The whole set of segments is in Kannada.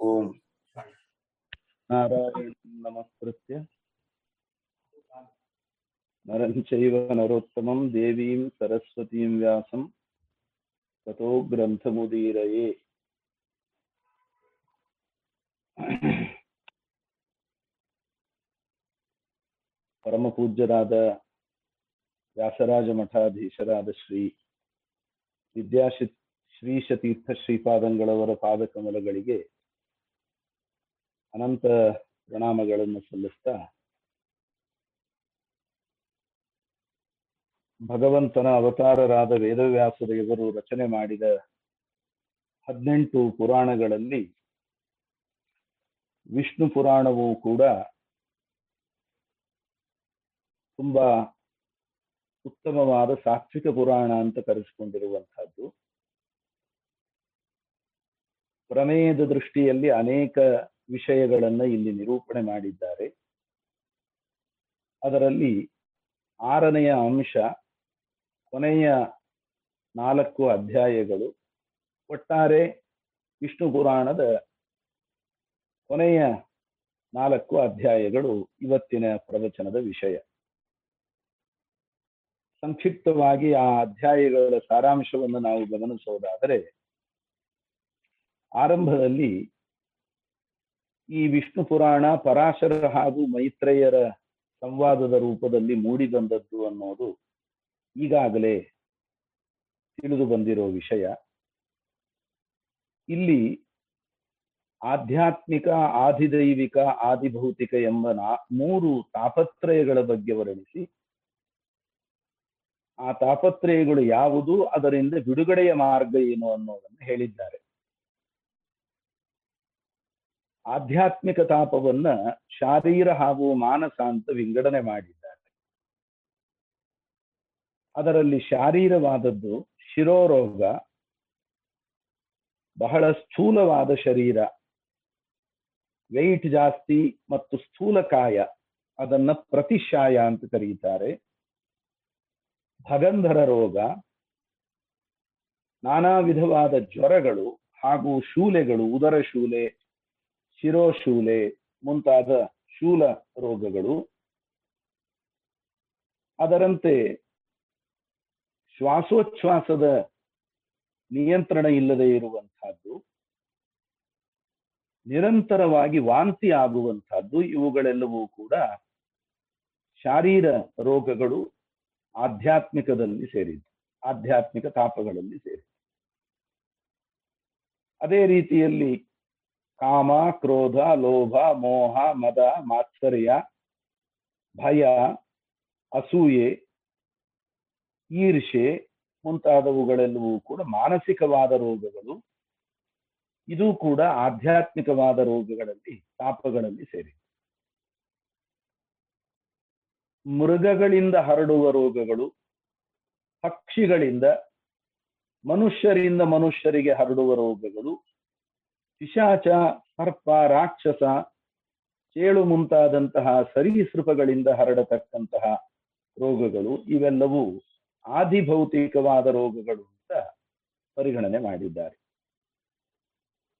ಓಂ ನಾರಾಯಣ ನಮಸ್ಕೃತ್ಯ ನರಂ ಚೈವ ನರೋತ್ತಮಂ ದೇವೀಂ ಸರಸ್ವತೀಂ ವ್ಯಾಸಂ ತಥೋ ಗ್ರಂಥಮುದೀರಯೇ ಪರಮ ಪೂಜ್ಯರಾದ ವ್ಯಾಸರಾಜ ಮಠಾಧೀಶರಾದ ಶ್ರೀ ವಿದ್ಯಾಶಿ ಶ್ರೀಶತೀರ್ಥ ಶ್ರೀಪಾದಂಗಳವರ ಪಾದಕಮಲಗಳಿಗೆ ಅನಂತ ಪ್ರಣಾಮಗಳನ್ನು ಸಲ್ಲಿಸ್ತಾ ಭಗವಂತನ ಅವತಾರರಾದ ವೇದವ್ಯಾಸದೇವರು ರಚನೆ ಮಾಡಿದ ಹದಿನೆಂಟು ಪುರಾಣಗಳಲ್ಲಿ ವಿಷ್ಣು ಪುರಾಣವೂ ಕೂಡ ತುಂಬಾ ಉತ್ತಮವಾದ ಸಾತ್ವಿಕ ಪುರಾಣ ಅಂತ ಕರೆಸಿಕೊಂಡಿರುವಂತಹದ್ದು ಪ್ರಮೇಯದ ದೃಷ್ಟಿಯಲ್ಲಿ ಅನೇಕ ವಿಷಯಗಳನ್ನ ಇಲ್ಲಿ ನಿರೂಪಣೆ ಮಾಡಿದ್ದಾರೆ. ಅದರಲ್ಲಿ ಆರನೆಯ ಅಂಶ, ಕೊನೆಯ ನಾಲ್ಕು ಅಧ್ಯಾಯಗಳು. ಒಟ್ಟಾರೆ ವಿಷ್ಣು ಪುರಾಣದ ಕೊನೆಯ ನಾಲ್ಕು ಅಧ್ಯಾಯಗಳು ಇವತ್ತಿನ ಪ್ರವಚನದ ವಿಷಯ. ಸಂಕ್ಷಿಪ್ತವಾಗಿ ಆ ಅಧ್ಯಾಯಗಳ ಸಾರಾಂಶವನ್ನು ನಾವು ಗಮನಿಸೋದಾದರೆ, ಆರಂಭದಲ್ಲಿ ಈ ವಿಷ್ಣು ಪುರಾಣ ಪರಾಶರ ಹಾಗೂ ಮೈತ್ರೇಯರ ಸಂವಾದದ ರೂಪದಲ್ಲಿ ಮೂಡಿಬಂದದ್ದು ಅನ್ನೋದು ಈಗಾಗಲೇ ತಿಳಿದು ಬಂದಿರೋ ವಿಷಯ. ಇಲ್ಲಿ ಆಧ್ಯಾತ್ಮಿಕ, ಆದಿದೈವಿಕ, ಆದಿಭೌತಿಕ ಎಂಬ ನಾ, ಮೂರು ತಾಪತ್ರಯಗಳ ಬಗ್ಗೆ ವರ್ಣಿಸಿ. ಆ ತಾಪತ್ರಯಗಳು ಯಾವುದು, ಅದರಿಂದ ಬಿಡುಗಡೆಯ ಮಾರ್ಗ ಏನು ಅನ್ನೋದನ್ನು ಹೇಳಿದ್ದಾರೆ. ಆಧ್ಯಾತ್ಮಿಕ ತಾಪವನ್ನ ಶಾರೀರ ಹಾಗೂ ಮಾನಸ ಅಂತ ವಿಂಗಡಣೆ ಮಾಡಿದ್ದಾರೆ. ಅದರಲ್ಲಿ ಶಾರೀರವಾದದ್ದು ಶಿರೋರೋಗ, ಬಹಳ ಸ್ಥೂಲವಾದ ಶರೀರ ವೆಯ್ಟ್ ಜಾಸ್ತಿ ಮತ್ತು ಸ್ಥೂಲಕಾಯ, ಅದನ್ನ ಪ್ರತಿಶಾಯ ಅಂತ ಕರೀತಾರೆ. ಭಗಂಧರ ರೋಗ, ನಾನಾ ವಿಧವಾದ ಜ್ವರಗಳು ಹಾಗೂ ಶೂಲೆಗಳು, ಉದರ ಶೂಲೆ ಶಿರೋಶೂಲೆ ಮುಂತಾದ ಶೂಲ ರೋಗಗಳು. ಅದರಂತೆ ಶ್ವಾಸೋಚ್ಛ್ವಾಸದ ನಿಯಂತ್ರಣ ಇಲ್ಲದೆ ಇರುವಂತಹದ್ದು ನಿರಂತರವಾಗಿ ವಾಂತಿ ಆಗುವಂತಹದ್ದು ಇವುಗಳೆಲ್ಲವೂ ಕೂಡ ಶಾರೀರ ರೋಗಗಳು ಆಧ್ಯಾತ್ಮಿಕದಲ್ಲಿ ಸೇರಿದ್ದು, ಆಧ್ಯಾತ್ಮಿಕ ತಾಪಗಳಲ್ಲಿ ಸೇರಿದ್ದು. ಅದೇ ರೀತಿಯಲ್ಲಿ ಕಾಮ, ಕ್ರೋಧ, ಲೋಭ, ಮೋಹ, ಮದ, ಮಾತ್ಸರ್ಯ, ಭಯ, ಅಸೂಯೆ ಈರ್ಷೆ ಮುಂತಾದವುಗಳೆಲ್ಲವೂ ಕೂಡ ಮಾನಸಿಕವಾದ ರೋಗಗಳು. ಇದು ಕೂಡ ಆಧ್ಯಾತ್ಮಿಕವಾದ ರೋಗಗಳಲ್ಲಿ, ತಾಪಗಳಲ್ಲಿ ಸೇರಿ. ಮೃಗಗಳಿಂದ ಹರಡುವ ರೋಗಗಳು, ಪಕ್ಷಿಗಳಿಂದ, ಮನುಷ್ಯರಿಂದ ಮನುಷ್ಯರಿಗೆ ಹರಡುವ ರೋಗಗಳು ಪಿಶಾಚ ಸರ್ಪ ರಾಕ್ಷಸ, ಚೇಳು ಮುಂತಾದಂತಹ ಸರೀಸೃಪಗಳಿಂದ ಹರಡತಕ್ಕಂತಹ ರೋಗಗಳು ಇವೆಲ್ಲವೂ ಆದಿಭೌತಿಕವಾದ ರೋಗಗಳು ಅಂತ ಪರಿಗಣನೆ ಮಾಡಿದ್ದಾರೆ.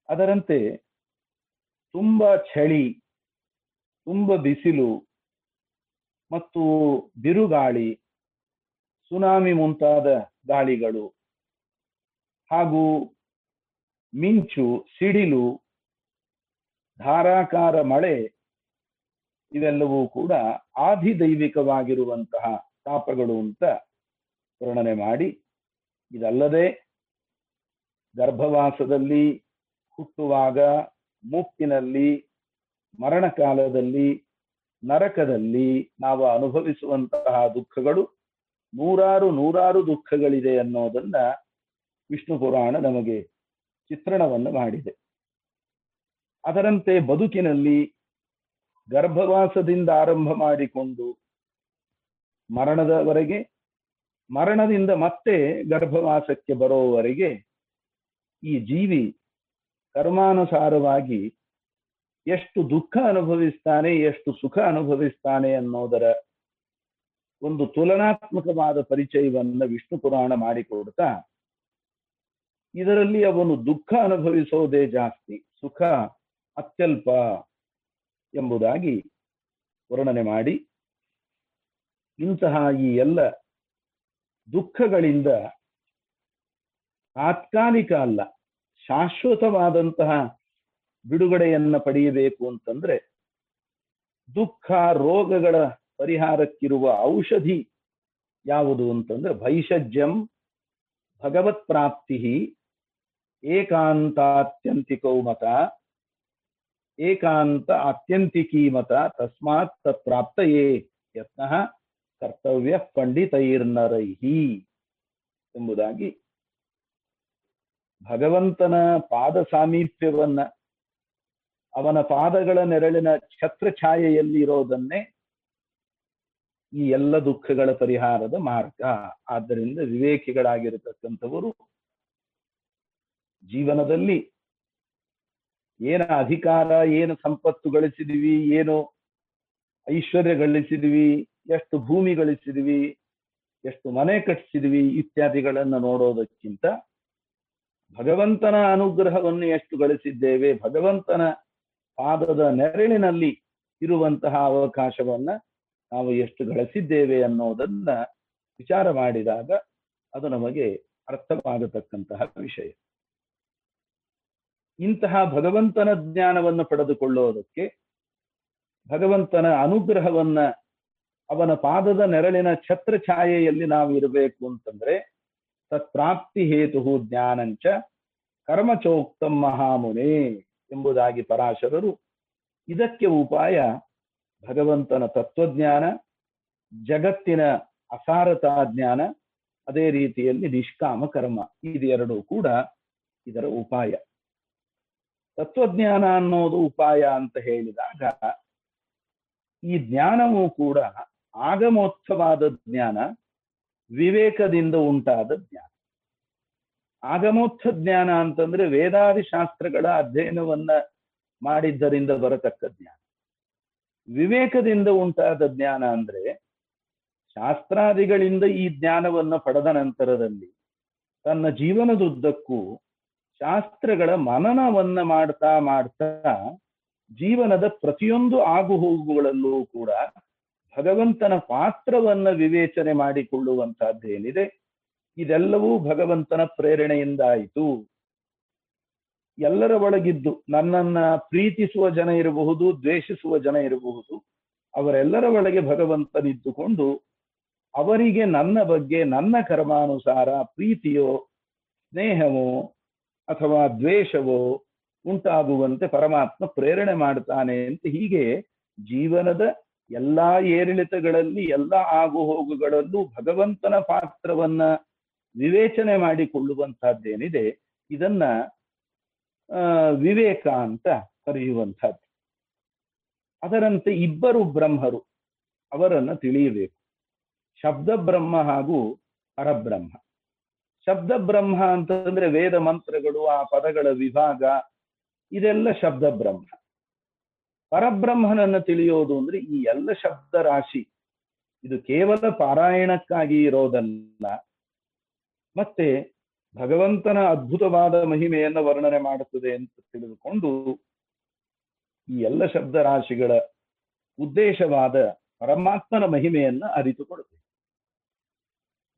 ಅದರಂತೆ ತುಂಬ ಚಳಿ, ತುಂಬ ಬಿಸಿಲು ಮತ್ತು ಬಿರುಗಾಳಿ, ಸುನಾಮಿ ಮುಂತಾದ ಗಾಳಿಗಳು ಹಾಗೂ ಮಿಂಚು, ಸಿಡಿಲು, ಧಾರಾಕಾರ ಮಳೆ ಇವೆಲ್ಲವೂ ಕೂಡ ಆದಿದೈವಿಕವಾಗಿರುವಂತಹ ತಾಪಗಳು ಅಂತ ವರ್ಣನೆ ಮಾಡಿ, ಇದಲ್ಲದೆ ಗರ್ಭವಾಸದಲ್ಲಿ ಹುಟ್ಟುವಾಗ ಮುಪ್ಪಿನಲ್ಲಿ ಮರಣಕಾಲದಲ್ಲಿ, ನರಕದಲ್ಲಿ ನಾವು ಅನುಭವಿಸುವಂತಹ ದುಃಖಗಳು ನೂರಾರು ನೂರಾರು ದುಃಖಗಳಿದೆ ಅನ್ನೋದನ್ನ ವಿಷ್ಣು ಪುರಾಣ ನಮಗೆ ಚಿತ್ರಣವನ್ನು ಮಾಡಿದೆ. ಅದರಂತೆ ಬದುಕಿನಲ್ಲಿ ಗರ್ಭವಾಸದಿಂದ ಆರಂಭ ಮಾಡಿಕೊಂಡು ಮರಣದವರೆಗೆ, ಮರಣದಿಂದ ಮತ್ತೆ ಗರ್ಭವಾಸಕ್ಕೆ ಬರೋವರೆಗೆ ಈ ಜೀವಿ ಕರ್ಮಾನುಸಾರವಾಗಿ ಎಷ್ಟು ದುಃಖ ಅನುಭವಿಸ್ತಾನೆ, ಎಷ್ಟು ಸುಖ ಅನುಭವಿಸ್ತಾನೆ ಅನ್ನೋದರ ಒಂದು ತುಲನಾತ್ಮಕವಾದ ಪರಿಚಯವನ್ನ ವಿಷ್ಣು ಪುರಾಣ ಮಾಡಿಕೊಡ್ತಾ ಇದರಲ್ಲಿ ಅವನು ದುಃಖ ಅನುಭವಿಸೋದೇ ಜಾಸ್ತಿ, ಸುಖ ಅತ್ಯಲ್ಪ ಎಂಬುದಾಗಿ ವರ್ಣನೆ ಮಾಡಿ, ಇಂತಹ ಈ ಎಲ್ಲ ದುಃಖಗಳಿಂದ ತಾತ್ಕಾಲಿಕ ಅಲ್ಲ, ಶಾಶ್ವತವಾದಂತಹ ಬಿಡುಗಡೆಯನ್ನ ಪಡೆಯಬೇಕು ಅಂತಂದ್ರೆ ದುಃಖ ರೋಗಗಳ ಪರಿಹಾರಕ್ಕಿರುವ ಔಷಧಿ ಯಾವುದು ಅಂತಂದ್ರೆ ಭೈಷಜ್ಯಂ ಭಗವತ್ ಪ್ರಾಪ್ತಿ ಏಕಾಂತಾತ್ಯಂತಿಕೌ ಮತ ಏಕಾಂತ ಆತ್ಯಂತಿಕೀ ಮತ ತಸ್ಮಾತ್ ತತ್ಪ್ರಾಪ್ತಯೇ ಯತ್ನ ಕರ್ತವ್ಯ ಪಂಡಿತೈರ್ನರೈಹಿ ಎಂಬುದಾಗಿ ಭಗವಂತನ ಪಾದ ಸಾಮೀಪ್ಯವನ್ನ ಅವನ ಪಾದಗಳ ನೆರಳಿನ ಛತ್ರ ಇರೋದನ್ನೇ ಈ ಎಲ್ಲ ದುಃಖಗಳ ಪರಿಹಾರದ ಮಾರ್ಗ. ಆದ್ದರಿಂದ ವಿವೇಕಿಗಳಾಗಿರತಕ್ಕಂಥವರು ಜೀವನದಲ್ಲಿ ಏನ ಅಧಿಕಾರ, ಏನು ಸಂಪತ್ತು ಗಳಿಸಿದ್ವಿ, ಏನು ಐಶ್ವರ್ಯ ಗಳಿಸಿದ್ವಿ, ಎಷ್ಟು ಭೂಮಿ ಗಳಿಸಿದ್ವಿ, ಎಷ್ಟು ಮನೆ ಕಟ್ಟಿಸಿದ್ವಿ ಇತ್ಯಾದಿಗಳನ್ನು ನೋಡೋದಕ್ಕಿಂತ ಭಗವಂತನ ಅನುಗ್ರಹವನ್ನು ಎಷ್ಟು ಗಳಿಸಿದ್ದೇವೆ, ಭಗವಂತನ ಪಾದದ ನೆರಳಿನಲ್ಲಿ ಇರುವಂತಹ ಅವಕಾಶವನ್ನ ನಾವು ಎಷ್ಟು ಗಳಿಸಿದ್ದೇವೆ ಅನ್ನೋದನ್ನ ವಿಚಾರ ಮಾಡಿದಾಗ ಅದು ನಮಗೆ ಅರ್ಥವಾಗತಕ್ಕಂತಹ ವಿಷಯ. ಇಂತಹ ಭಗವಂತನ ಜ್ಞಾನವನ್ನು ಪಡೆದುಕೊಳ್ಳುವುದಕ್ಕೆ ಭಗವಂತನ ಅನುಗ್ರಹವನ್ನ ಅವನ ಪಾದದ ನೆರಳಿನ ಛತ್ರ ಛಾಯೆಯಲ್ಲಿ ನಾವು ಇರಬೇಕು ಅಂತಂದ್ರೆ ತತ್ಪ್ರಾಪ್ತಿ ಹೇತು ಜ್ಞಾನಂಚ ಕರ್ಮಚೋಕ್ತಂ ಮಹಾಮುನೆ ಎಂಬುದಾಗಿ ಪರಾಶರರು ಇದಕ್ಕೆ ಉಪಾಯ ಭಗವಂತನ ತತ್ವಜ್ಞಾನ, ಜಗತ್ತಿನ ಅಸಾರತಾ ಜ್ಞಾನ, ಅದೇ ರೀತಿಯಲ್ಲಿ ನಿಷ್ಕಾಮ ಕರ್ಮ. ಇದೆರಡೂ ಕೂಡ ಇದರ ಉಪಾಯ. ತತ್ವಜ್ಞಾನ ಅನ್ನೋದು ಉಪಾಯ ಅಂತ ಹೇಳಿದಾಗ, ಈ ಜ್ಞಾನವೂ ಕೂಡ ಆಗಮೋತ್ಸವಾದ ಜ್ಞಾನ, ವಿವೇಕದಿಂದ ಉಂಟಾದ ಜ್ಞಾನ. ಆಗಮೋತ್ಥ ಜ್ಞಾನ ಅಂತಂದ್ರೆ ವೇದಾದಿ ಶಾಸ್ತ್ರಗಳ ಅಧ್ಯಯನವನ್ನ ಮಾಡಿದ್ದರಿಂದ ಬರತಕ್ಕ ಜ್ಞಾನ. ವಿವೇಕದಿಂದ ಉಂಟಾದ ಜ್ಞಾನ ಅಂದ್ರೆ ಶಾಸ್ತ್ರಾದಿಗಳಿಂದ ಈ ಜ್ಞಾನವನ್ನ ಪಡೆದ ನಂತರದಲ್ಲಿ ತನ್ನ ಜೀವನದುದ್ದಕ್ಕೂ ಶಾಸ್ತ್ರಗಳ ಮನನವನ್ನ ಮಾಡ್ತಾ ಮಾಡ್ತಾ ಜೀವನದ ಪ್ರತಿಯೊಂದು ಆಗುಹೋಗುಗಳಲ್ಲೂ ಕೂಡ ಭಗವಂತನ ಪಾತ್ರವನ್ನ ವಿವೇಚನೆ ಮಾಡಿಕೊಳ್ಳುವಂತಹದ್ದೇನಿದೆ ಇದೆಲ್ಲವೂ ಭಗವಂತನ ಪ್ರೇರಣೆಯಿಂದ ಆಯಿತು ಎಲ್ಲರ ಒಳಗಿದ್ದು ನನ್ನನ್ನ ಪ್ರೀತಿಸುವ ಜನ ಇರಬಹುದು, ದ್ವೇಷಿಸುವ ಜನ ಇರಬಹುದು, ಅವರೆಲ್ಲರ ಒಳಗೆ ಭಗವಂತನಿದ್ದುಕೊಂಡು ಅವರಿಗೆ ನನ್ನ ಬಗ್ಗೆ ನನ್ನ ಕರ್ಮಾನುಸಾರ ಪ್ರೀತಿಯೋ, ಸ್ನೇಹವೋ ಅಥವಾ ದ್ವೇಷವೋ ಉಂಟಾಗುವಂತೆ ಪರಮಾತ್ಮ ಪ್ರೇರಣೆ ಮಾಡ್ತಾನೆ ಅಂತ ಹೀಗೆ ಜೀವನದ ಎಲ್ಲಾ ಏರಿಳಿತಗಳಲ್ಲಿ ಎಲ್ಲ ಆಗು ಹೋಗುಗಳಲ್ಲೂ ಭಗವಂತನ ಪಾತ್ರವನ್ನ ವಿವೇಚನೆ ಮಾಡಿಕೊಳ್ಳುವಂತಹದ್ದೇನಿದೆ ಇದನ್ನ ವಿವೇಕ ಅಂತ ಕರೆಯುವಂಥದ್ದು. ಅದರಂತೆ ಇಬ್ಬರು ಬ್ರಹ್ಮರು ಅವರನ್ನು ತಿಳಿಯಬೇಕು. ಶಬ್ದ ಬ್ರಹ್ಮ ಹಾಗೂ ಪರಬ್ರಹ್ಮ. ಶಬ್ದ ಬ್ರಹ್ಮ ಅಂತಂದ್ರೆ ವೇದ ಮಂತ್ರಗಳು, ಆ ಪದಗಳ ವಿಭಾಗ, ಇದೆಲ್ಲ ಶಬ್ದ ಬ್ರಹ್ಮ. ಪರಬ್ರಹ್ಮನನ್ನ ತಿಳಿಯೋದು ಅಂದ್ರೆ ಈ ಎಲ್ಲ ಶಬ್ದ ರಾಶಿ. ಇದು ಕೇವಲ ಪಾರಾಯಣಕ್ಕಾಗಿ ಇರೋದಲ್ಲ. ಮತ್ತೆ ಭಗವಂತನ ಅದ್ಭುತವಾದ ಮಹಿಮೆಯನ್ನ ವರ್ಣನೆ ಮಾಡುತ್ತದೆ ಅಂತ ತಿಳಿದುಕೊಂಡು ಈ ಎಲ್ಲ ಶಬ್ದ ರಾಶಿಗಳ ಉದ್ದೇಶವಾದ ಪರಮಾತ್ಮನ ಮಹಿಮೆಯನ್ನ ಅರಿತುಕೊಳ್ಬೇಕು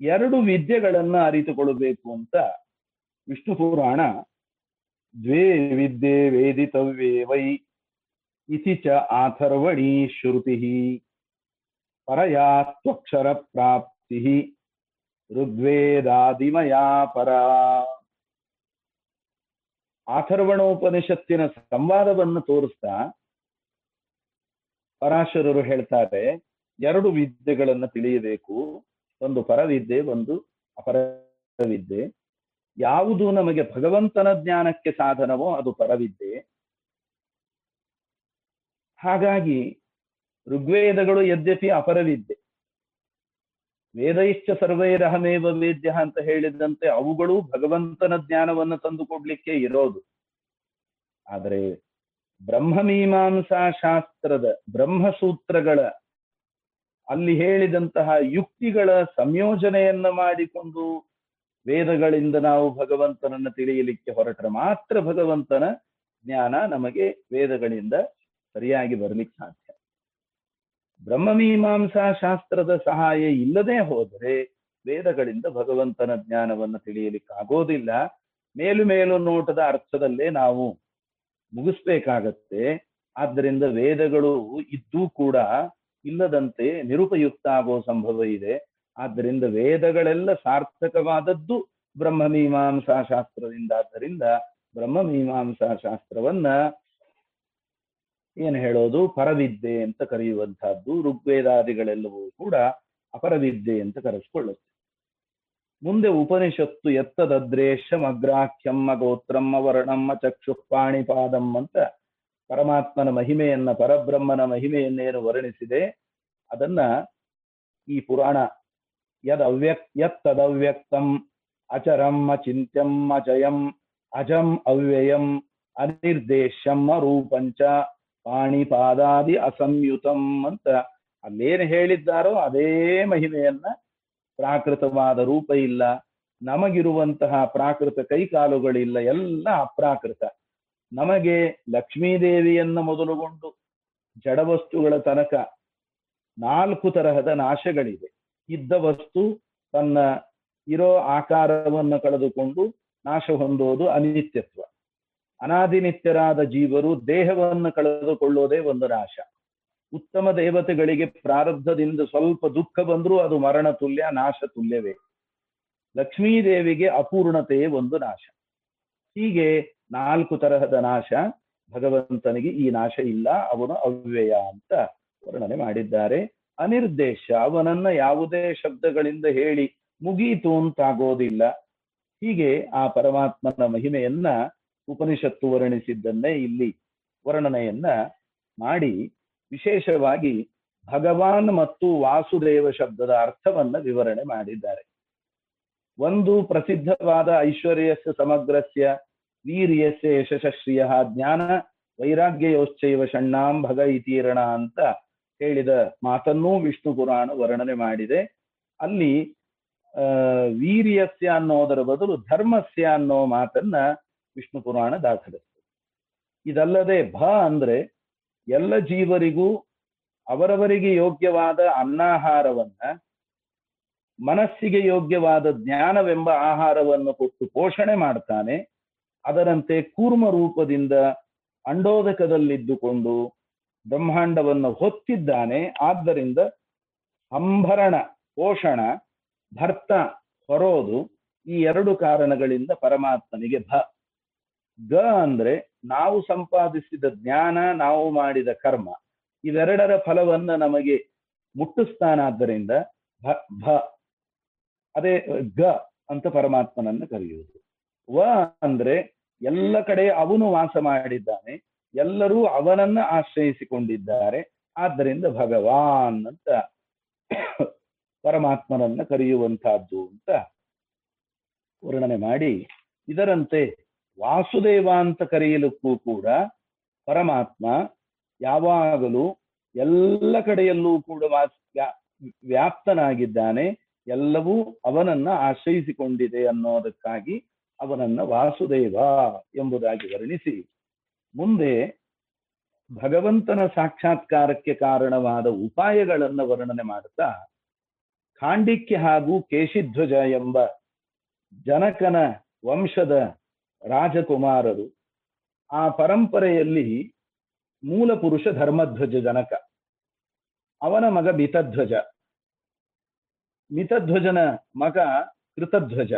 ಎರಡು ವಿದ್ಯೆಗಳನ್ನ ಅರಿತುಕೊಳ್ಳಬೇಕು ಅಂತ ವಿಷ್ಣು ಪುರಾಣ, ದ್ವೇ ವಿದ್ಯೆ ವೇದಿತವ್ಯೇ ವೈ ಇತಿ ಚ ಆಥರ್ವಣಿ ಶ್ರುತಿ ಪರಯಾ ತ್ವಕ್ಷರ ಪ್ರಾಪ್ತಿ ಋಗ್ವೇದಾದಿಮಯಾ ಪರ. ಆಥರ್ವಣೋಪನಿಷತ್ತಿನ ಸಂವಾದವನ್ನು ತೋರಿಸ್ತಾ ಪರಾಶರರು ಹೇಳ್ತಾರೆ, ಎರಡು ವಿದ್ಯೆಗಳನ್ನು ತಿಳಿಯಬೇಕು. ಒಂದು ಪರವಿದ್ದೆ, ಒಂದು ಅಪರವಿದ್ದೆ. ಯಾವುದು ನಮಗೆ ಭಗವಂತನ ಜ್ಞಾನಕ್ಕೆ ಸಾಧನವೋ ಅದು ಪರವಿದ್ದೆ. ಹಾಗಾಗಿ ಋಗ್ವೇದಗಳು ಯದ್ಯಪಿ ಅಪರವಿದ್ಯೆ ವೇದೈಶ್ಚ ಸರ್ವೈರಹಮೇವ ವೇದ್ಯ ಅಂತ ಹೇಳಿದಂತೆ ಅವುಗಳು ಭಗವಂತನ ಜ್ಞಾನವನ್ನು ತಂದುಕೊಡ್ಲಿಕ್ಕೆ ಇರೋದು. ಆದರೆ ಬ್ರಹ್ಮ ಮೀಮಾಂಸಾ ಶಾಸ್ತ್ರದ ಬ್ರಹ್ಮಸೂತ್ರಗಳ ಅಲ್ಲಿ ಹೇಳಿದಂತಹ ಯುಕ್ತಿಗಳ ಸಂಯೋಜನೆಯನ್ನ ಮಾಡಿಕೊಂಡು ವೇದಗಳಿಂದ ನಾವು ಭಗವಂತನನ್ನ ತಿಳಿಯಲಿಕ್ಕೆ ಹೊರಟ್ರೆ ಮಾತ್ರ ಭಗವಂತನ ಜ್ಞಾನ ನಮಗೆ ವೇದಗಳಿಂದ ಸರಿಯಾಗಿ ಬರಲಿಕ್ಕೆ ಸಾಧ್ಯ. ಬ್ರಹ್ಮಮೀಮಾಂಸಾ ಶಾಸ್ತ್ರದ ಸಹಾಯ ಇಲ್ಲದೆ ಹೋದರೆ ವೇದಗಳಿಂದ ಭಗವಂತನ ಜ್ಞಾನವನ್ನು ತಿಳಿಯಲಿಕ್ಕೆ ಆಗೋದಿಲ್ಲ ಮೇಲು ಮೇಲು ನೋಟದ ಅರ್ಥದಲ್ಲೇ ನಾವು ಮುಗಿಸ್ಬೇಕಾಗತ್ತೆ. ಆದ್ದರಿಂದ ವೇದಗಳು ಇದ್ದೂ ಕೂಡ ಇಲ್ಲದಂತೆ ನಿರುಪಯುಕ್ತ ಆಗೋ ಸಂಭವ ಇದೆ. ಆದ್ದರಿಂದ ವೇದಗಳೆಲ್ಲ ಸಾರ್ಥಕವಾದದ್ದು ಬ್ರಹ್ಮಮೀಮಾಂಸಾ ಶಾಸ್ತ್ರದಿಂದ ಆದ್ದರಿಂದ ಬ್ರಹ್ಮಮೀಮಾಂಸಾ ಶಾಸ್ತ್ರವನ್ನ ಏನ್ ಹೇಳೋದು? ಪರವಿದ್ಯೆ ಅಂತ ಕರೆಯುವಂತಹದ್ದು ಋಗ್ವೇದಾದಿಗಳೆಲ್ಲವೂ ಕೂಡ ಅಪರವಿದ್ಯೆ ಅಂತ ಕರೆಸ್ಕೊಳ್ಳುತ್ತೆ. ಮುಂದೆ ಉಪನಿಷತ್ತು ಎತ್ತದದ್ರೇಶಂ ಅಗ್ರಾಖ್ಯಮ್ಮ ಗೋತ್ರಮ್ಮ ವರ್ಣಮ್ಮ ಚಕ್ಷು ಅಂತ ಪರಮಾತ್ಮನ ಮಹಿಮೆಯನ್ನ, ಪರಬ್ರಹ್ಮನ ಮಹಿಮೆಯನ್ನೇನು ವರ್ಣಿಸಿದೆ, ಅದನ್ನ ಈ ಪುರಾಣ ಯದ್ ಅವ್ಯಕ್ತ ಯತ್ತದವ್ಯಕ್ತಂ, ಅಚರಂ, ಅಚಿಂತ್ಯಂ ಅಜಯಂ ಅಜಂ, ಅವ್ಯಯಂ ಅನಿರ್ದೇಶಂ ಅರೂಪಂಚ, ಪಾಣಿಪಾದಾದಿ ಅಸಂಯುತಂ ಅಂತ ಅಲ್ಲೇನು ಹೇಳಿದ್ದಾರೋ ಅದೇ ಮಹಿಮೆಯನ್ನ ಪ್ರಾಕೃತವಾದ ರೂಪ ಇಲ್ಲ. ನಮಗಿರುವಂತಹ ಪ್ರಾಕೃತ ಕೈಕಾಲುಗಳಿಲ್ಲ, ಎಲ್ಲ ಅಪ್ರಾಕೃತ. ನಮಗೆ ಲಕ್ಷ್ಮೀದೇವಿಯನ್ನ ಮೊದಲುಗೊಂಡು ಜಡವಸ್ತುಗಳ ತನಕ ನಾಲ್ಕು ತರಹದ ನಾಶಗಳಿವೆ. ಇದ್ದ ವಸ್ತು ತನ್ನ ಇರೋ ಆಕಾರವನ್ನು ಕಳೆದುಕೊಂಡು ನಾಶ ಹೊಂದೋದು ಅನಿತ್ಯತ್ವ. ಅನಾದಿನಿತ್ಯರಾದ ಜೀವರು ದೇಹವನ್ನು ಕಳೆದುಕೊಳ್ಳೋದೇ ಒಂದು ನಾಶ. ಉತ್ತಮ ದೇವತೆಗಳಿಗೆ ಪ್ರಾರಬ್ಧದಿಂದ ಸ್ವಲ್ಪ ದುಃಖ ಬಂದರೂ ಅದು ಮರಣ ತುಲ್ಯ, ನಾಶ ತುಲ್ಯವೇ. ಲಕ್ಷ್ಮೀದೇವಿಗೆ ಅಪೂರ್ಣತೆಯೇ ಒಂದು ನಾಶ. ಹೀಗೆ ನಾಲ್ಕು ತರಹದ ನಾಶ. ಭಗವಂತನಿಗೆ ಈ ನಾಶ ಇಲ್ಲ, ಅವನು ಅವ್ಯಯ ಅಂತ ವರ್ಣನೆ ಮಾಡಿದ್ದಾರೆ. ಅನಿರ್ದೇಶ, ಅವನನ್ನ ಯಾವುದೇ ಶಬ್ದಗಳಿಂದ ಹೇಳಿ ಮುಗೀತು ಅಂತಾಗೋದಿಲ್ಲ. ಹೀಗೆ ಆ ಪರಮಾತ್ಮನ ಮಹಿಮೆಯನ್ನ ಉಪನಿಷತ್ತು ವರ್ಣಿಸಿದ್ದನ್ನೇ ಇಲ್ಲಿ ವರ್ಣನೆಯನ್ನ ಮಾಡಿ ವಿಶೇಷವಾಗಿ ಭಗವಾನ್ ಮತ್ತು ವಾಸುದೇವ ಶಬ್ದದ ಅರ್ಥವನ್ನ ವಿವರಣೆ ಮಾಡಿದ್ದಾರೆ. ಒಂದು ಪ್ರಸಿದ್ಧವಾದ ಐಶ್ವರ್ಯಸ್ಯ ಸಮಗ್ರಸ್ಯ ವೀರ್ಯಸ್ಯ ಯಶಸ್ಶ್ರಿಯ ಜ್ಞಾನ ವೈರಾಗ್ಯಯೋಶ್ಚೈವ ಷಣ್ಣಾಂ ಭಗ ಇತೀರಣ ಅಂತ ಹೇಳಿದ ಮಾತನ್ನೂ ವಿಷ್ಣು ಪುರಾಣ ವರ್ಣನೆ ಮಾಡಿದೆ. ಅಲ್ಲಿ ವೀರ್ಯಸ್ಯ ಅನ್ನೋದರ ಬದಲು ಧರ್ಮಸ್ಯ ಅನ್ನೋ ಮಾತನ್ನ ವಿಷ್ಣು ಪುರಾಣ ದಾಖಲಿಸ್ತದೆ ಇದಲ್ಲದೆ ಭ ಅಂದ್ರೆ ಎಲ್ಲ ಜೀವರಿಗೂ ಅವರವರಿಗೆ ಯೋಗ್ಯವಾದ ಅನ್ನಾಹಾರವನ್ನ, ಮನಸ್ಸಿಗೆ ಯೋಗ್ಯವಾದ ಜ್ಞಾನವೆಂಬ ಆಹಾರವನ್ನು ಕೊಟ್ಟು ಪೋಷಣೆ ಮಾಡ್ತಾನೆ. ಅದರಂತೆ ಕೂರ್ಮ ರೂಪದಿಂದ ಅಂಡೋದಕದಲ್ಲಿದ್ದುಕೊಂಡು ಬ್ರಹ್ಮಾಂಡವನ್ನು ಹೊತ್ತಿದ್ದಾನೆ. ಆದ್ದರಿಂದ ಸಂಭರಣ ಪೋಷಣ, ಭರ್ತ, ಹೊರೋದು ಈ ಎರಡು ಕಾರಣಗಳಿಂದ ಪರಮಾತ್ಮನಿಗೆ ಭ. ಗ ಅಂದ್ರೆ ನಾವು ಸಂಪಾದಿಸಿದ ಜ್ಞಾನ, ನಾವು ಮಾಡಿದ ಕರ್ಮ. ಇವೆರಡರ ಫಲವನ್ನ ನಮಗೆ ಮುಟ್ಟಿಸ್ತಾನಾದ್ದರಿಂದ ಭ ಭ. ಅದೇ ಗ ಅಂತ ಪರಮಾತ್ಮನನ್ನು ಕರೆಯುವುದು. ವ ಅಂದ್ರೆ ಎಲ್ಲ ಕಡೆ ಅವನು ವಾಸ ಮಾಡಿದ್ದಾನೆ, ಎಲ್ಲರೂ ಅವನನ್ನ ಆಶ್ರಯಿಸಿಕೊಂಡಿದ್ದಾರೆ, ಆದ್ದರಿಂದ ಭಗವಾನ್ ಅಂತ ಪರಮಾತ್ಮನನ್ನ ಕರೆಯುವಂತಹದ್ದು ಅಂತ ವರ್ಣನೆ ಮಾಡಿ, ಇದರಂತೆ ವಾಸುದೇವ ಅಂತ ಕರೆಯಲಿಕ್ಕೂ ಕೂಡ ಪರಮಾತ್ಮ ಯಾವಾಗಲೂ ಎಲ್ಲ ಕಡೆಯಲ್ಲೂ ಕೂಡ ವ್ಯಾಪ್ತನಾಗಿದ್ದಾನೆ, ಎಲ್ಲವೂ ಅವನನ್ನ ಆಶ್ರಯಿಸಿಕೊಂಡಿದೆ ಅನ್ನೋದಕ್ಕಾಗಿ ಅವನನ್ನ ವಾಸುದೇವ ಎಂಬುದಾಗಿ ವರ್ಣಿಸಿ. ಮುಂದೆ ಭಗವಂತನ ಸಾಕ್ಷಾತ್ಕಾರಕ್ಕೆ ಕಾರಣವಾದ ಉಪಾಯಗಳನ್ನು ವರ್ಣನೆ ಮಾಡುತ್ತಾ, ಖಾಂಡಿಕ್ಯ ಹಾಗೂ ಕೇಶಿಧ್ವಜ ಎಂಬ ಜನಕನ ವಂಶದ ರಾಜಕುಮಾರರು, ಆ ಪರಂಪರೆಯಲ್ಲಿ ಮೂಲ ಪುರುಷ ಧರ್ಮಧ್ವಜ ಜನಕ, ಅವನ ಮಗ ಮಿತಧ್ವಜ, ಮಿತಧ್ವಜನ ಮಗ ಕೃತಧ್ವಜ.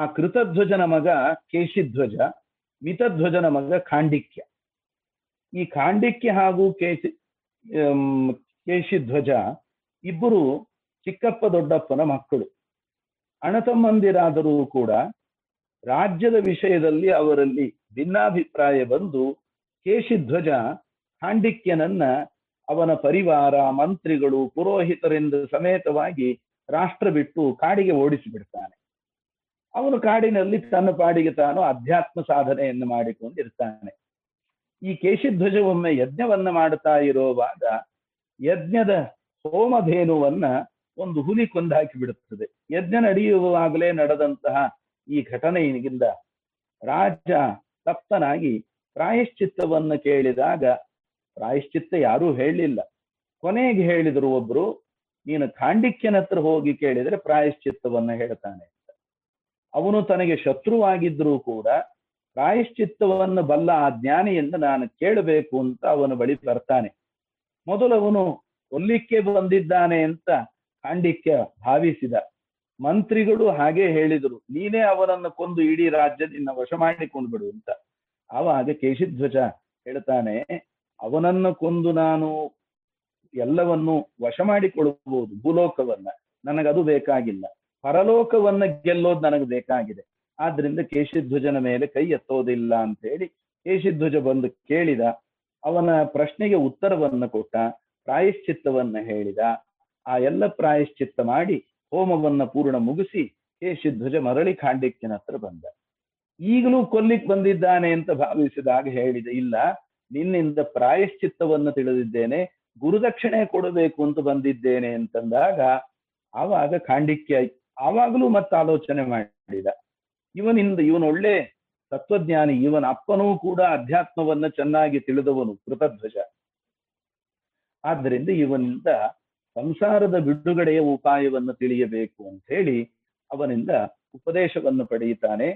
ಆ ಕೃತಧ್ವಜನ ಮಗ ಕೇಶಿಧ್ವಜ, ಮಿತಧ್ವಜನ ಮಗ ಖಾಂಡಿಕ್ಯ ಈ ಖಾಂಡಿಕ್ಯ ಹಾಗೂ ಕೇಶಿ ಕೇಶಿಧ್ವಜ ಇಬ್ಬರು ಚಿಕ್ಕಪ್ಪ ದೊಡ್ಡಪ್ಪನ ಮಕ್ಕಳು. ಅಣತಮ್ಮಂದಿರಾದರೂ ಕೂಡ ರಾಜ್ಯದ ವಿಷಯದಲ್ಲಿ ಅವರಲ್ಲಿ ಭಿನ್ನಾಭಿಪ್ರಾಯ ಬಂದು ಕೇಶಿಧ್ವಜ ಖಾಂಡಿಕ್ಯನನ್ನ ಅವನ ಪರಿವಾರ, ಮಂತ್ರಿಗಳು, ಪುರೋಹಿತರಿಂದ ಸಮೇತವಾಗಿ ರಾಷ್ಟ್ರ ಬಿಟ್ಟು ಕಾಡಿಗೆ ಓಡಿಸಿಬಿಡ್ತಾನೆ. ಅವನು ಕಾಡಿನಲ್ಲಿ ತನ್ನ ಪಾಡಿಗೆ ತಾನು ಅಧ್ಯಾತ್ಮ ಸಾಧನೆಯನ್ನು ಮಾಡಿಕೊಂಡಿರ್ತಾನೆ. ಈ ಕೇಶಿಧ್ವಜ ಒಮ್ಮೆ ಯಜ್ಞವನ್ನ ಮಾಡುತ್ತಾ ಇರುವಾಗ ಯಜ್ಞದ ಹೋಮಧೇನುವನ್ನ ಒಂದು ಹುಲಿ ಕೊಂದಾಕಿ ಬಿಡುತ್ತದೆ. ಯಜ್ಞ ನಡೆಯುವಾಗಲೇ ನಡೆದಂತಹ ಈ ಘಟನೆಯಿಂದ ರಾಜ ತಪ್ತನಾಗಿ ಪ್ರಾಯಶ್ಚಿತ್ತವನ್ನು ಕೇಳಿದಾಗ, ಪ್ರಾಯಶ್ಚಿತ್ತ ಯಾರೂ ಹೇಳಲಿಲ್ಲ. ಕೊನೆಗೆ ಹೇಳಿದರು ಒಬ್ರು, ನೀನು ಖಾಂಡಿಕ್ಯನ ಹತ್ರ ಹೋಗಿ ಕೇಳಿದರೆ ಪ್ರಾಯಶ್ಚಿತ್ತವನ್ನ ಹೇಳ್ತಾನೆ. ಅವನು ತನಗೆ ಶತ್ರುವಾಗಿದ್ರೂ ಕೂಡ ಪ್ರಾಯಶ್ಚಿತ್ತವನ್ನು ಬಲ್ಲ ಆ ಜ್ಞಾನಿಯಿಂದ ನಾನು ಕೇಳಬೇಕು ಅಂತ ಅವನು ಬಳಿ ಬರ್ತಾನೆ. ಮೊದಲು ಅವನು ಕೊಲ್ಲಿಕ್ಕೆ ಬಂದಿದ್ದಾನೆ ಅಂತ ಖಾಂಡಿಕ್ಯ ಭಾವಿಸಿದ. ಮಂತ್ರಿಗಳು ಹಾಗೆ ಹೇಳಿದರು, ನೀನೇ ಅವನನ್ನು ಕೊಂದು ಇಡೀ ರಾಜ್ಯದಿಂದ ವಶ ಮಾಡಿಕೊಂಡು ಬಿಡು ಅಂತ. ಆವಾಗ ಕೇಶಿಧ್ವಜ ಹೇಳ್ತಾನೆ, ಅವನನ್ನು ಕೊಂದು ನಾನು ಎಲ್ಲವನ್ನು ವಶ ಮಾಡಿಕೊಳ್ಳಬಹುದು ಭೂಲೋಕವನ್ನ. ನನಗದು ಬೇಕಾಗಿಲ್ಲ. ಪರಲೋಕವನ್ನ ಗೆಲ್ಲೋದು ನನಗೆ ಬೇಕಾಗಿದೆ. ಆದ್ರಿಂದ ಕೇಶಿಧ್ವಜನ ಮೇಲೆ ಕೈ ಎತ್ತೋದಿಲ್ಲ ಅಂತ ಹೇಳಿ ಕೇಶಿಧ್ವಜ ಬಂದು ಕೇಳಿದ, ಅವನ ಪ್ರಶ್ನೆಗೆ ಉತ್ತರವನ್ನು ಕೊಟ್ಟ, ಪ್ರಾಯಶ್ಚಿತ್ತವನ್ನ ಹೇಳಿದ, ಆ ಎಲ್ಲ ಪ್ರಾಯಶ್ಚಿತ್ತ ಮಾಡಿ ಹೋಮವನ್ನ ಪೂರ್ಣ ಮುಗಿಸಿ ಕೇಶಿಧ್ವಜ ಮರಳಿ ಖಾಂಡಿಕ್ಯನ ಹತ್ರ ಬಂದ. ಈಗಲೂ ಕೊಲ್ಲಿಕ್ ಬಂದಿದ್ದಾನೆ ಅಂತ ಭಾವಿಸಿದಾಗ ಹೇಳಿದ, ಇಲ್ಲ, ನಿನ್ನಿಂದ ಪ್ರಾಯಶ್ಚಿತ್ತವನ್ನು ತಿಳಿದಿದ್ದೇನೆ, ಗುರುದಕ್ಷಿಣೆ ಕೊಡಬೇಕು ಅಂತ ಬಂದಿದ್ದೇನೆ ಅಂತಂದಾಗ ಆವಾಗ ಖಾಂಡಿಕ್ಯ ಆವಾಗಲೂ ಮತ್ತೆ ಆಲೋಚನೆ ಮಾಡಿದ. ಇವನಿಂದ ಇವನು ಒಳ್ಳೆ ತತ್ವಜ್ಞಾನಿ, ಇವನ ಅಪ್ಪನೂ ಕೂಡ ಅಧ್ಯಾತ್ಮವನ್ನ ಚೆನ್ನಾಗಿ ತಿಳಿದವನು ಕೃತಧ್ವಜ. ಆದ್ದರಿಂದ ಇವನಿಂದ ಸಂಸಾರದ ಬಿಡುಗಡೆಯ ಉಪಾಯವನ್ನು ತಿಳಿಯಬೇಕು ಅಂತ ಹೇಳಿ ಅವನಿಂದ ಉಪದೇಶವನ್ನು ಪಡೆಯುತ್ತಾನೆ.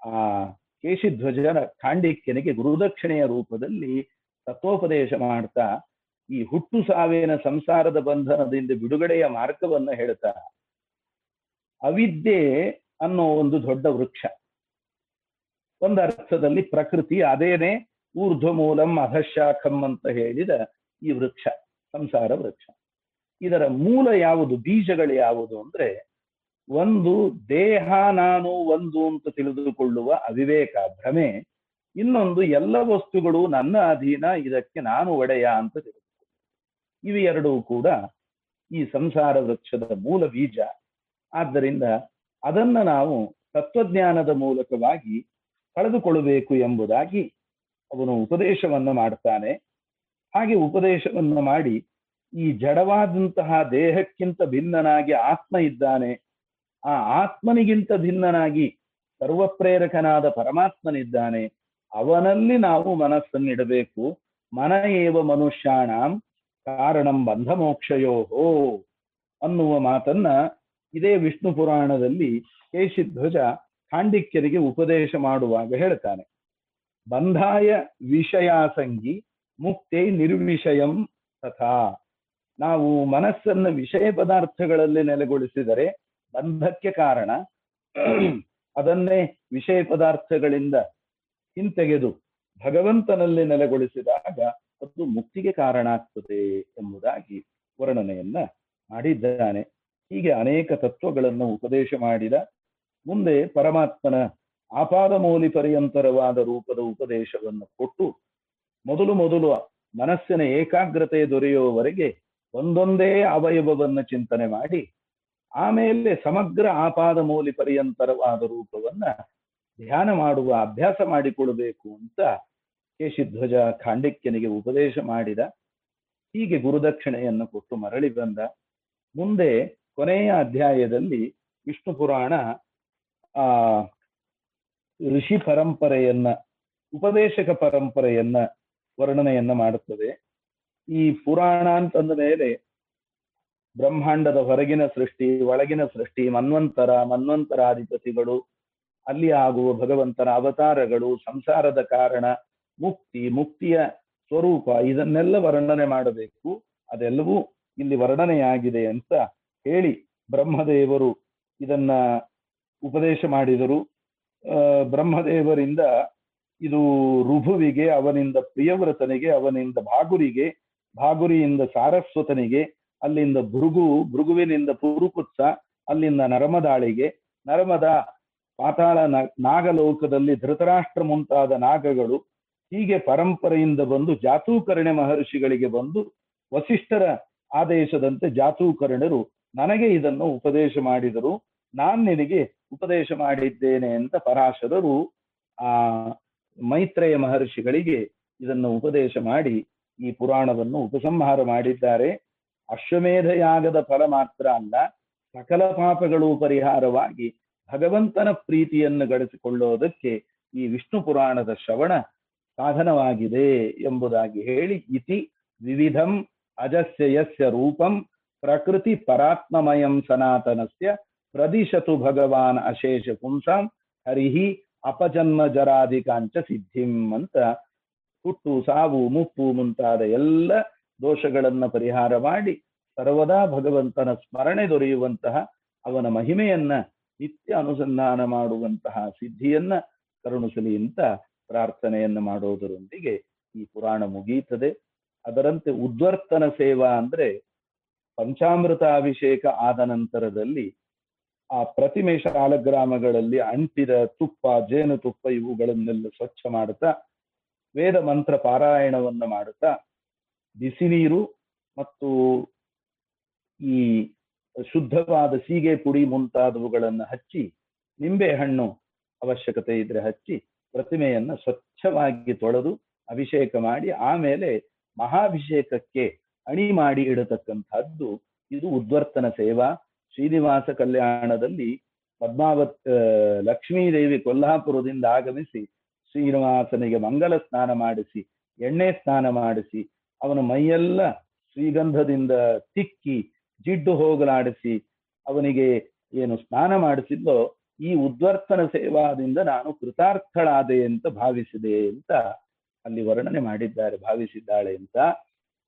ಆ ಕೇಶಿಧ್ವಜನ ಖಾಂಡಿಕ್ಯನಿಗೆ ಗುರುದಕ್ಷಿಣೆಯ ರೂಪದಲ್ಲಿ ತತ್ವೋಪದೇಶ ಮಾಡ್ತಾ ಈ ಹುಟ್ಟು ಸಾವಿನ ಸಂಸಾರದ ಬಂಧನದಿಂದ ಬಿಡುಗಡೆಯ ಮಾರ್ಗವನ್ನ ಹೇಳ್ತಾ. ಅವಿದ್ಯೆ ಅನ್ನೋ ಒಂದು ದೊಡ್ಡ ವೃಕ್ಷ. ಒಂದು ಅರ್ಥದಲ್ಲಿ ಪ್ರಕೃತಿ ಅದೇನೆ ಊರ್ಧ್ವ ಮೂಲಂ ಅಧಶಾಖಂ ಅಂತ ಹೇಳಿದ ಈ ವೃಕ್ಷ, ಸಂಸಾರ ವೃಕ್ಷ. ಇದರ ಮೂಲ ಯಾವುದು, ಬೀಜಗಳು ಯಾವುದು ಅಂದ್ರೆ ಒಂದು ದೇಹ ನಾನು ಒಂದು ಅಂತ ತಿಳಿದುಕೊಳ್ಳುವ ಅವಿವೇಕ, ಭ್ರಮೆ. ಇನ್ನೊಂದು ಎಲ್ಲ ವಸ್ತುಗಳು ನನ್ನ ಅಧೀನ, ಇದಕ್ಕೆ ನಾನು ಒಡೆಯ ಅಂತ ತಿಳಿದುಕೊಳ್ಳುವ ಇವೆರಡೂ ಕೂಡ ಈ ಸಂಸಾರ ವೃಕ್ಷದ ಮೂಲ ಬೀಜ. ಆದ್ದರಿಂದ ಅದನ್ನ ನಾವು ತತ್ವಜ್ಞಾನದ ಮೂಲಕವಾಗಿ ಕಳೆದುಕೊಳ್ಳಬೇಕು ಎಂಬುದಾಗಿ ಅವನು ಉಪದೇಶವನ್ನು ಮಾಡ್ತಾನೆ. ಹಾಗೆ ಉಪದೇಶವನ್ನು ಮಾಡಿ ಈ ಜಡವಾದಂತಹ ದೇಹಕ್ಕಿಂತ ಭಿನ್ನನಾಗಿ ಆತ್ಮ ಇದ್ದಾನೆ. ಆ ಆತ್ಮನಿಗಿಂತ ಭಿನ್ನನಾಗಿ ಸರ್ವಪ್ರೇರಕನಾದ ಪರಮಾತ್ಮನಿದ್ದಾನೆ. ಅವನಲ್ಲಿ ನಾವು ಮನಸ್ಸನ್ನಿಡಬೇಕು ಮನ ಏವ ಮನುಷ್ಯಾಣಂ ಕಾರಣಂ ಬಂಧ ಮೋಕ್ಷಯೋಹೋ ಅನ್ನುವ ಮಾತನ್ನ ಇದೇ ವಿಷ್ಣು ಪುರಾಣದಲ್ಲಿ ಕೇಶಿಧ್ವಜ ಖಾಂಡಿಕ್ಯರಿಗೆ ಉಪದೇಶ ಮಾಡುವಾಗ ಹೇಳ್ತಾನೆ, ಬಂಧಾಯ ವಿಷಯಾಸಂಗಿ ಮುಕ್ತೇ ನಿರ್ವಿಷಯಂ ತಥಾ. ನಾವು ಮನಸ್ಸನ್ನು ವಿಷಯ ಪದಾರ್ಥಗಳಲ್ಲಿ ನೆಲೆಗೊಳಿಸಿದರೆ ಬಂಧಕ್ಕೆ ಕಾರಣ ಅದನ್ನೇ ವಿಷಯ ಪದಾರ್ಥಗಳಿಂದ ಹಿಂತೆಗೆದು ಭಗವಂತನಲ್ಲಿ ನೆಲೆಗೊಳಿಸಿದಾಗ ಅದು ಮುಕ್ತಿಗೆ ಕಾರಣ ಆಗ್ತದೆ ಎಂಬುದಾಗಿ ವರ್ಣನೆಯನ್ನ ಮಾಡಿದ್ದಾನೆ. ಹೀಗೆ ಅನೇಕ ತತ್ವಗಳನ್ನು ಉಪದೇಶ ಮಾಡಿದ ಮುಂದೆ ಪರಮಾತ್ಮನ ಆಪಾದ ಪರ್ಯಂತರವಾದ ರೂಪದ ಉಪದೇಶವನ್ನು ಕೊಟ್ಟು ಮೊದಲು ಮೊದಲು ಮನಸ್ಸಿನ ಏಕಾಗ್ರತೆ ದೊರೆಯುವವರೆಗೆ ಒಂದೊಂದೇ ಅವಯವವನ್ನು ಚಿಂತನೆ ಮಾಡಿ ಆಮೇಲೆ ಸಮಗ್ರ ಆಪಾದ ಪರ್ಯಂತರವಾದ ರೂಪವನ್ನ ಧ್ಯಾನ ಮಾಡುವ ಅಭ್ಯಾಸ ಮಾಡಿಕೊಳ್ಳಬೇಕು ಅಂತ ಕೇಶಿಧ್ವಜ ಖಾಂಡಿಕ್ಯನಿಗೆ ಉಪದೇಶ ಮಾಡಿದ. ಹೀಗೆ ಗುರುದಕ್ಷಿಣೆಯನ್ನು ಕೊಟ್ಟು ಮರಳಿ ಬಂದ. ಮುಂದೆ ಕೊನೆಯ ಅಧ್ಯಾಯದಲ್ಲಿ ವಿಷ್ಣು ಪುರಾಣ, ಆ, ಋಷಿ ಪರಂಪರೆಯನ್ನ, ಉಪದೇಶಕ ಪರಂಪರೆಯನ್ನ ವರ್ಣನೆಯನ್ನ ಮಾಡುತ್ತದೆ. ಈ ಪುರಾಣ ಅಂತಂದ ಮೇಲೆ ಬ್ರಹ್ಮಾಂಡದ ಹೊರಗಿನ ಸೃಷ್ಟಿ, ಒಳಗಿನ ಸೃಷ್ಟಿ, ಮನ್ವಂತರ, ಮನ್ವಂತರಾಧಿಪತಿಗಳು, ಅಲ್ಲಿ ಆಗುವ ಭಗವಂತನ ಅವತಾರಗಳು, ಸಂಸಾರದ ಕಾರಣ, ಮುಕ್ತಿ, ಮುಕ್ತಿಯ ಸ್ವರೂಪ, ಇದನ್ನೆಲ್ಲ ವರ್ಣನೆ ಮಾಡಬೇಕು. ಅದೆಲ್ಲವೂ ಇಲ್ಲಿ ವರ್ಣನೆಯಾಗಿದೆ ಅಂತ ಹೇಳಿ ಬ್ರಹ್ಮದೇವರು ಇದನ್ನ ಉಪದೇಶ ಮಾಡಿದರು. ಬ್ರಹ್ಮದೇವರಿಂದ ಇದು ರುಭುವಿಗೆ, ಅವನಿಂದ ಪ್ರಿಯವ್ರತನಿಗೆ, ಅವನಿಂದ ಭಾಗುರಿಗೆ, ಭಾಗುರಿಯಿಂದ ಸಾರಸ್ವತನಿಗೆ, ಅಲ್ಲಿಂದ ಭೃಗು, ಭೃಗುವಿನಿಂದ ಪುರುಕುತ್ಸ, ಅಲ್ಲಿಂದ ನರಮದಾಳಿಗೆ, ನರಮದ ಪಾತಾಳ ನಾಗಲೋಕದಲ್ಲಿ ಧೃತರಾಷ್ಟ್ರ ಮುಂತಾದ ನಾಗಗಳು, ಹೀಗೆ ಪರಂಪರೆಯಿಂದ ಬಂದು ಜಾತೂಕರ್ಣೆ ಮಹರ್ಷಿಗಳಿಗೆ ಬಂದು ವಸಿಷ್ಠರ ಆದೇಶದಂತೆ ಜಾತೂಕರ್ಣರು ನನಗೆ ಇದನ್ನು ಉಪದೇಶ ಮಾಡಿದರು. ನಾನ್ ನಿನಗೆ ಉಪದೇಶ ಮಾಡಿದ್ದೇನೆ ಅಂತ ಪರಾಶರರು ಆ ಮೈತ್ರೇಯ ಮಹರ್ಷಿಗಳಿಗೆ ಇದನ್ನು ಉಪದೇಶ ಮಾಡಿ ಈ ಪುರಾಣವನ್ನು ಉಪಸಂಹಾರ ಮಾಡಿದ್ದಾರೆ. ಅಶ್ವಮೇಧ ಯಾಗದ ಫಲ ಮಾತ್ರ ಅಲ್ಲ, ಸಕಲ ಪಾಪಗಳು ಪರಿಹಾರವಾಗಿ ಭಗವಂತನ ಪ್ರೀತಿಯನ್ನು ಗಳಿಸಿಕೊಳ್ಳೋದಕ್ಕೆ ಈ ವಿಷ್ಣು ಪುರಾಣದ ಶ್ರವಣ ಸಾಧನವಾಗಿದೆ ಎಂಬುದಾಗಿ ಹೇಳಿ ಇತಿ ವಿವಿಧಂ ಅಜಸ್ಯ ಯಸ್ಯ ರೂಪಂ ಪ್ರಕೃತಿ ಪರಾತ್ಮಮಯಂ ಸನಾತನಸ್ಯ ಪ್ರದಿಶತು ಭಗವಾನ್ ಅಶೇಷ ಪುಂಸಾಂ, ಹರಿಹಿ ಅಪಜನ್ಮ ಜರಾಧಿಕಾಂಚ ಸಿದ್ಧಿಂ ಅಂತ ಹುಟ್ಟು, ಸಾವು, ಮುಪ್ಪು ಮುಂತಾದ ಎಲ್ಲ ದೋಷಗಳನ್ನ ಪರಿಹಾರ ಮಾಡಿ ಸರ್ವದಾ ಭಗವಂತನ ಸ್ಮರಣೆ ದೊರೆಯುವಂತಹ ಅವನ ಮಹಿಮೆಯನ್ನ ನಿತ್ಯ ಅನುಸಂಧಾನ ಮಾಡುವಂತಹ ಸಿದ್ಧಿಯನ್ನ ಕರುಣಿಸಲಿ ಅಂತ ಪ್ರಾರ್ಥನೆಯನ್ನ ಮಾಡೋದರೊಂದಿಗೆ ಈ ಪುರಾಣ ಮುಗಿಯುತ್ತದೆ ಅದರಂತೆ ಉದ್ವರ್ತನ ಸೇವಾ ಅಂದ್ರೆ ಪಂಚಾಮೃತ ಅಭಿಷೇಕ ಆದ ನಂತರದಲ್ಲಿ ಆ ಪ್ರತಿಮೆ ಶಾಲಗ್ರಾಮಗಳಲ್ಲಿ ಅಂಟಿದ ತುಪ್ಪ ಜೇನು ತುಪ್ಪ ಇವುಗಳನ್ನೆಲ್ಲ ಸ್ವಚ್ಛ ಮಾಡುತ್ತಾ, ವೇದ ಮಂತ್ರ ಪಾರಾಯಣವನ್ನ ಮಾಡುತ್ತಾ, ಬಿಸಿ ನೀರು ಮತ್ತು ಈ ಶುದ್ಧವಾದ ಸೀಗೆ ಪುಡಿ ಮುಂತಾದವುಗಳನ್ನು ಹಚ್ಚಿ, ನಿಂಬೆ ಹಣ್ಣು ಅವಶ್ಯಕತೆ ಇದ್ರೆ ಹಚ್ಚಿ, ಪ್ರತಿಮೆಯನ್ನ ಸ್ವಚ್ಛವಾಗಿ ತೊಳೆದು ಅಭಿಷೇಕ ಮಾಡಿ, ಆಮೇಲೆ ಮಹಾಭಿಷೇಕಕ್ಕೆ ಅಣಿ ಮಾಡಿ ಇಡತಕ್ಕಂಥದ್ದು ಇದು ಉದ್ವರ್ತನ ಸೇವಾ. ಶ್ರೀನಿವಾಸ ಕಲ್ಯಾಣದಲ್ಲಿ ಪದ್ಮಾವತ್ ಲಕ್ಷ್ಮೀದೇವಿ ಕೊಲ್ಹಾಪುರದಿಂದ ಆಗಮಿಸಿ ಶ್ರೀನಿವಾಸನಿಗೆ ಮಂಗಲ ಸ್ನಾನ ಮಾಡಿಸಿ, ಎಣ್ಣೆ ಸ್ನಾನ ಮಾಡಿಸಿ, ಅವನ ಮೈಯೆಲ್ಲ ಶ್ರೀಗಂಧದಿಂದ ತಿಕ್ಕಿ, ಜಿಡ್ಡು ಹೋಗಲಾಡಿಸಿ ಅವನಿಗೆ ಏನು ಸ್ನಾನ ಮಾಡಿಸಿದ್ಲೋ ಈ ಉದ್ವರ್ತನ ಸೇವಾದಿಂದ ನಾನು ಕೃತಾರ್ಥಳಾದೆ ಅಂತ ಭಾವಿಸಿದೆ ಅಂತ ಅಲ್ಲಿ ವರ್ಣನೆ ಮಾಡಿದ್ದಾರೆ, ಭಾವಿಸಿದ್ದಾಳೆ ಅಂತ.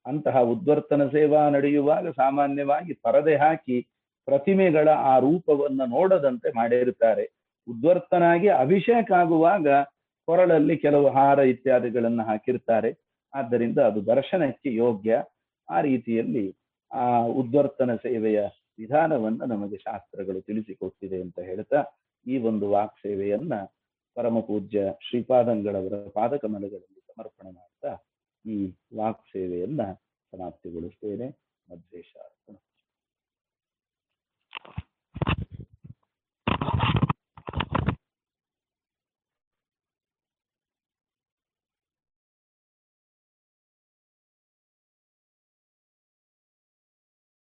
ಅಂತಹ ಉದ್ವರ್ತನ ಸೇವಾ ನಡೆಯುವಾಗ ಸಾಮಾನ್ಯವಾಗಿ ಪರದೆ ಹಾಕಿ ಪ್ರತಿಮೆಗಳ ಆ ರೂಪವನ್ನ ನೋಡದಂತೆ ಮಾಡಿರುತ್ತಾರೆ. ಉದ್ವರ್ತನಾಗಿ ಅಭಿಷೇಕ ಆಗುವಾಗ ಕೊರಳಲ್ಲಿ ಕೆಲವು ಹಾರ ಇತ್ಯಾದಿಗಳನ್ನ ಹಾಕಿರ್ತಾರೆ ಆದ್ದರಿಂದ ಅದು ದರ್ಶನಕ್ಕೆ ಯೋಗ್ಯ. ಆ ರೀತಿಯಲ್ಲಿ ಆ ಉದ್ವರ್ತನ ಸೇವೆಯ ವಿಧಾನವನ್ನ ನಮಗೆ ಶಾಸ್ತ್ರಗಳು ತಿಳಿಸಿಕೊಟ್ಟಿದೆ ಅಂತ ಹೇಳ್ತಾ ಈ ಒಂದು ವಾಕ್ ಸೇವೆಯನ್ನ ಪರಮ ಪೂಜ್ಯ ಶ್ರೀಪಾದಂಗಳವರ ಪಾದಕಮಲಗಳಲ್ಲಿ ಸಮರ್ಪಣೆ ಈ ವಾಕ್ ಸೇವೆಯನ್ನು ಸಮಾಪ್ತಿಗೊಳಿಸ್ತೇನೆ. ಮಧ್ವೇಶ